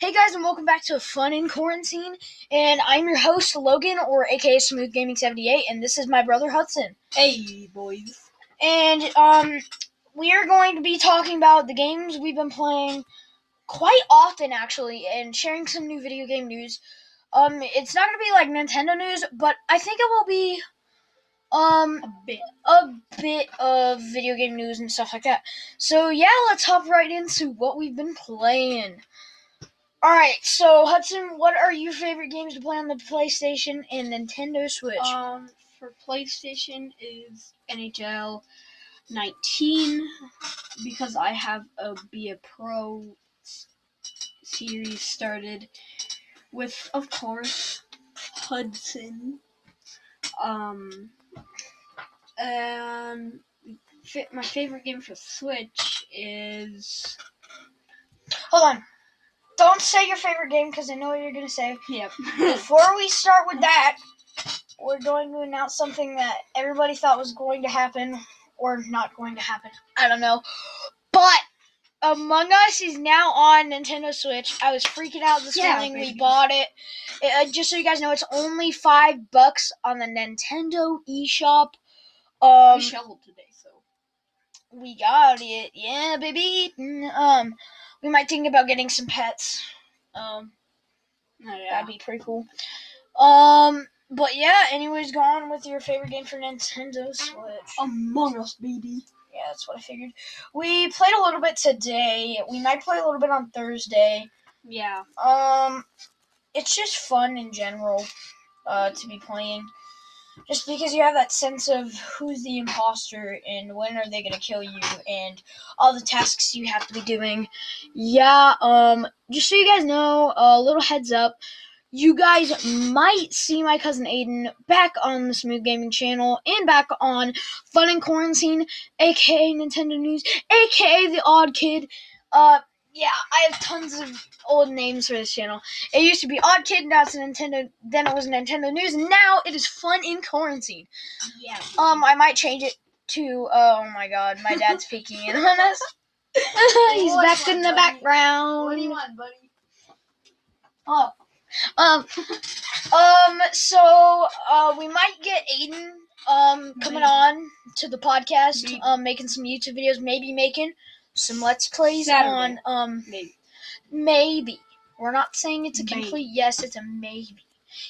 Hey guys, and welcome back to Fun in Quarantine. And I'm your host, Logan, or aka Smooth Gaming 78, and this is my brother Hudson. Hey, boys. And um, we are going to be talking about the games we've been playing quite often, actually, and sharing some new video game news. Um, it's not gonna be like Nintendo news, but I think it will be um A bit. a bit of video game news and stuff like that. So yeah, let's hop right into what we've been playing. All right, so Hudson, what are your favorite games to play on the PlayStation and Nintendo Switch? Um, for PlayStation is NHL 19 because I have a Be a Pro series started with, of course, Hudson. Um, and my favorite game for Switch is Hold on, don't say your favorite game because I know what you're gonna say. yep. Before we start with that, we're going to announce something that everybody thought was going to happen or not going to happen. I don't know. But Among Us is now on Nintendo Switch. I was freaking out this Yeah, morning. We bought it. It- uh, just so you guys know, it's only five bucks on the Nintendo eShop. Um, we shoveled today, we got it. Yeah, baby. Mm, Um, we might think about getting some pets. Um, oh, yeah. That'd be pretty cool. Um, but yeah. Anyways, go on with your favorite game for Nintendo Switch. Among Us, baby. Yeah, that's what I figured. We played a little bit today. We might play a little bit on Thursday. Yeah. Um, it's just fun in general, uh, to be playing. Just because you have that sense of who's the imposter and when are they gonna kill you and all the tasks you have to be doing. Yeah, um, just so you guys know, a little heads up. You guys might see my cousin Aiden back on the Smooth Gaming channel and back on Fun and Quarantine, aka Nintendo News, aka The Odd Kid. Uh, I have tons of old names for this channel. It used to be Odd Kid, now it's Nintendo. Then it was Nintendo News, and now it is Fun in Quarantine. Yeah. Um, I might change it to. Oh my God, my dad's peeking in on us. He's What back in want, the buddy? background. What do you want, buddy? Oh. Um. um. So, uh, we might get Aiden um coming on to the podcast. Um, making some YouTube videos. Maybe making some Let's Plays Saturday. on um Maybe. Maybe. We're not saying it's a Maybe. complete yes, it's a maybe.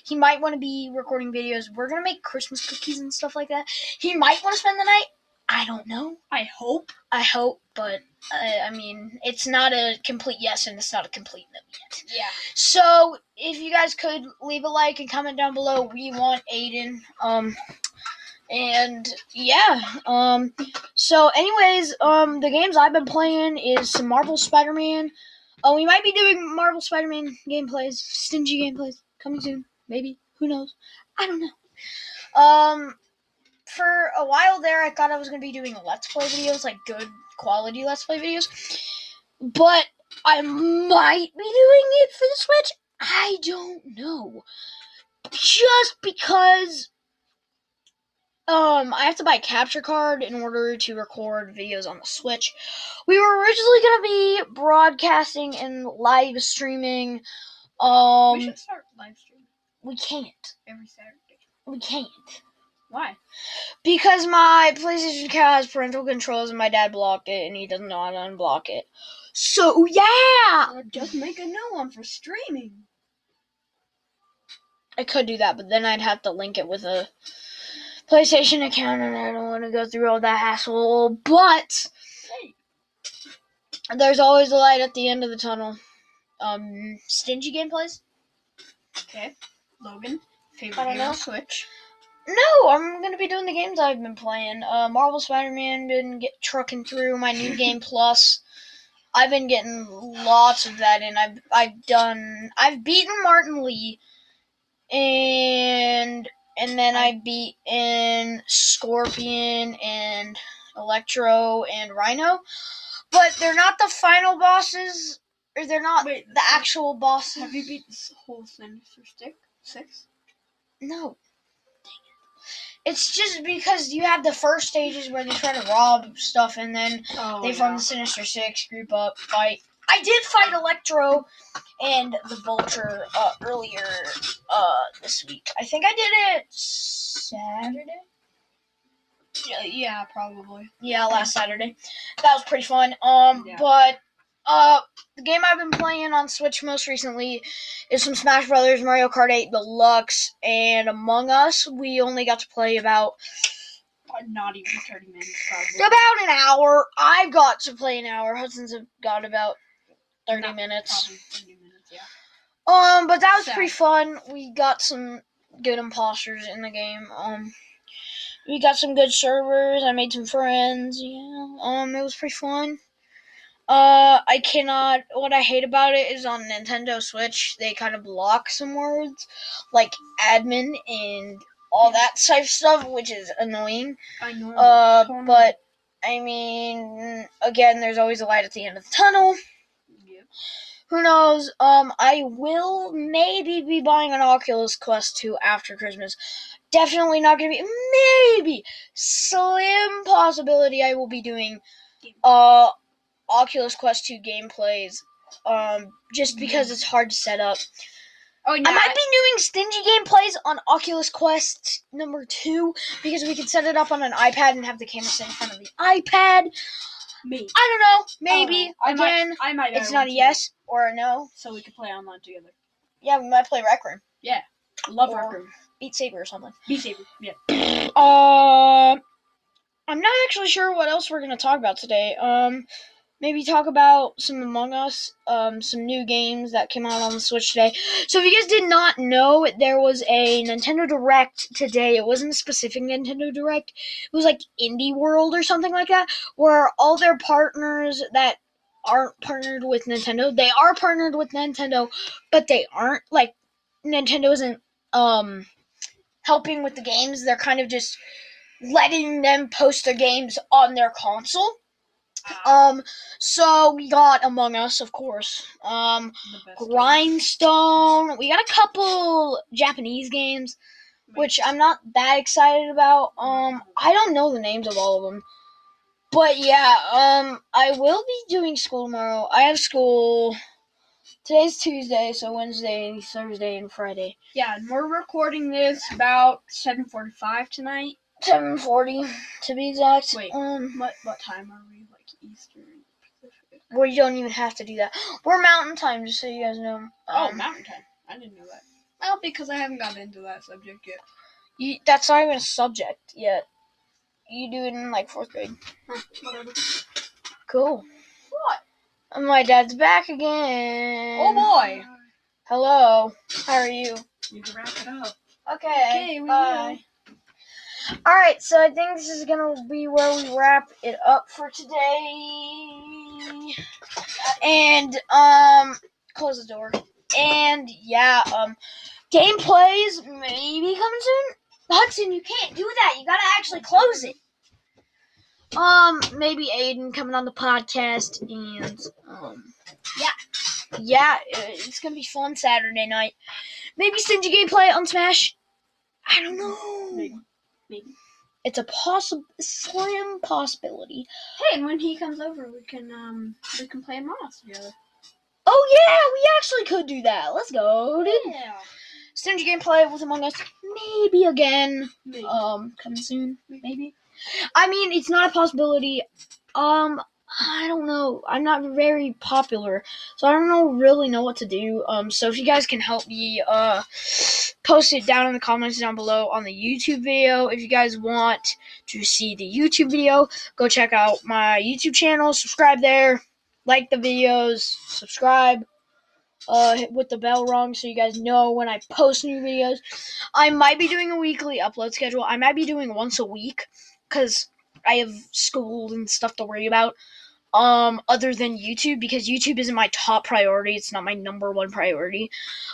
He might want to be recording videos. We're going to make Christmas cookies and stuff like that. He might want to spend the night. I don't know. I hope. I hope, but uh, I mean, it's not a complete yes and it's not a complete no yet. Yeah. So, if you guys could leave a like and comment down below, we want Aiden. Um, and yeah. Um, so, anyways, um, the games I've been playing is some Marvel Spider-Man. Uh, we might be doing Marvel Spider-Man gameplays, stingy gameplays coming soon. Maybe who knows? I don't know. Um, for a while there, I thought I was gonna be doing Let's Play videos, like good quality Let's Play videos, but I might be doing it for the Switch. I don't know. Just because um I have to buy a capture card in order to record videos on the Switch. We were originally gonna be broadcasting and live streaming. Um we should start live streaming we can't. every Saturday. We can't. Why? Because my PlayStation account has parental controls and my dad blocked it and he doesn't know how to unblock it. So yeah! Or just make a new one for streaming. I could do that, but then I'd have to link it with a PlayStation account, and I don't want to go through all that hassle. But there's always a light at the end of the tunnel. Um, stingy gameplays? Okay. Logan, favorite I don't game on know. Switch. No, I'm gonna be doing the games I've been playing. Uh, Marvel Spider-Man been get trucking through my new game plus. I've been getting lots of that and I've I've done I've beaten Martin Li, and and then I beat in Scorpion and Electro and Rhino, but they're not the final bosses, or they're not Wait, the actual bosses. Have you beat this whole Sinister Stick? Six? No. It. It's just because you have the first stages where they try to rob stuff and then Oh, they form the Sinister Six, group up, fight. I did fight Electro and the Vulture uh, earlier uh, this week. I think I did it Saturday. Yeah, yeah, probably. Yeah, last Saturday. That was pretty fun. Um, Yeah. but uh, the game I've been playing on Switch most recently is some Smash Brothers, Mario Kart 8 Deluxe, and Among Us. We only got to play about Not even 30 minutes, probably. about an hour. I've got to play an hour. Hudson's have got about thirty No, minutes. Probably 30 minutes, yeah. Um, but that was Sad. pretty fun. We got some good imposters in the game. Um, we got some good servers. I made some friends. Yeah. Um, it was pretty fun. Uh, I cannot. What I hate about it is on Nintendo Switch they kind of block some words, like admin and all that type of stuff, which is annoying. I know. Uh, but I mean, again, there's always a light at the end of the tunnel. Who knows? Um, I will maybe be buying an Oculus Quest 2 after Christmas. Definitely not gonna be. Maybe slim possibility I will be doing uh Oculus Quest 2 gameplays. Um, just because it's hard to set up. Oh, yeah. I might be doing stingy gameplays on Oculus Quest number two because we could set it up on an iPad and have the camera sit in front of the iPad. Me. I don't know. Maybe I might- again, I might. it's not a yes or a no. So we could play online together. Yeah, we might play Rec Room. Yeah. Love Or- Rec Room. Beat Saber or something. Beat Saber. Yeah. Uh, I'm not actually sure what else we're gonna talk about today. Um, maybe talk about some Among Us, um, some new games that came out on the Switch today. So if you guys did not know, there was a Nintendo Direct today. It wasn't a specific Nintendo Direct. It was like Indie World or something like that, where all their partners that aren't partnered with Nintendo, they are partnered with Nintendo, but they aren't like Nintendo isn't um helping with the games. They're kind of just letting them post their games on their console. Um, so we got Among Us, of course. Um, best game. Grindstone. We got a couple Japanese games, which I'm not that excited about. Um, I don't know the names of all of them, but yeah. Um, I will be doing school tomorrow. I have school. Today's Tuesday, so Wednesday, Thursday, and Friday. Yeah, and we're recording this about 7:45 tonight. Seven forty, to be exact. Wait. Um, What what time are we? Eastern Pacific? Well, you don't even have to do that. We're Mountain Time, just so you guys know. Oh, Um, Mountain Time. I didn't know that. Well, because I haven't gotten into that subject yet. you, that's not even a subject yet. You do it in like fourth grade. Huh, whatever. Cool. What? My dad's back again. Oh boy. Hello. How are you? You can wrap it up. Okay. Okay, we bye. All right, so I think this is gonna be where we wrap it up for today. And um, close the door. And yeah, um, gameplays maybe coming soon. Hudson, you can't do that. You gotta actually close it. Um, maybe Aiden coming on the podcast, and um, yeah, yeah, it's gonna be fun Saturday night. Maybe stingy gameplay on Smash. I don't know. Maybe. It's a possible, slim possibility. Hey, and when he comes over, we can um we can play Among Us together. Oh yeah, we actually could do that. Let's go, dude. Yeah. Stingy gameplay with Among Us, maybe again. Maybe. Um, coming soon, maybe. I mean, it's not a possibility. Um, I don't know. I'm not very popular, so I don't know really know what to do. Um, so if you guys can help me, uh, post it down in the comments down below on the YouTube video. If you guys want to see the YouTube video, go check out my YouTube channel. Subscribe there. Like the videos. Subscribe. Uh, hit with the bell rung so you guys know when I post new videos. I might be doing a weekly upload schedule. I might be doing once a week because I have school and stuff to worry about. Um, other than YouTube because YouTube isn't my top priority. It's not my number one priority.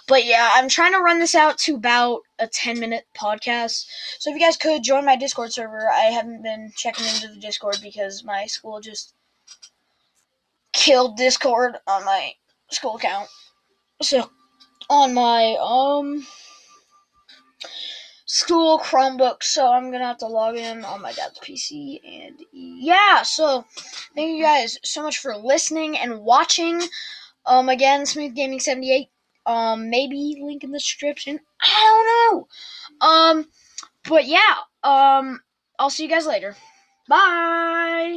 But yeah, I'm trying to run this out to about a 10 minute podcast. So if you guys could join my Discord server, I haven't been checking into the Discord because my school just killed Discord on my school account. So on my um school Chromebook, so I'm gonna have to log in on my dad's PC. And yeah, so thank you guys so much for listening and watching. Um, again, Smooth Gaming 78. Um, maybe link in the description. I don't know. Um, but yeah. Um, I'll see you guys later. Bye.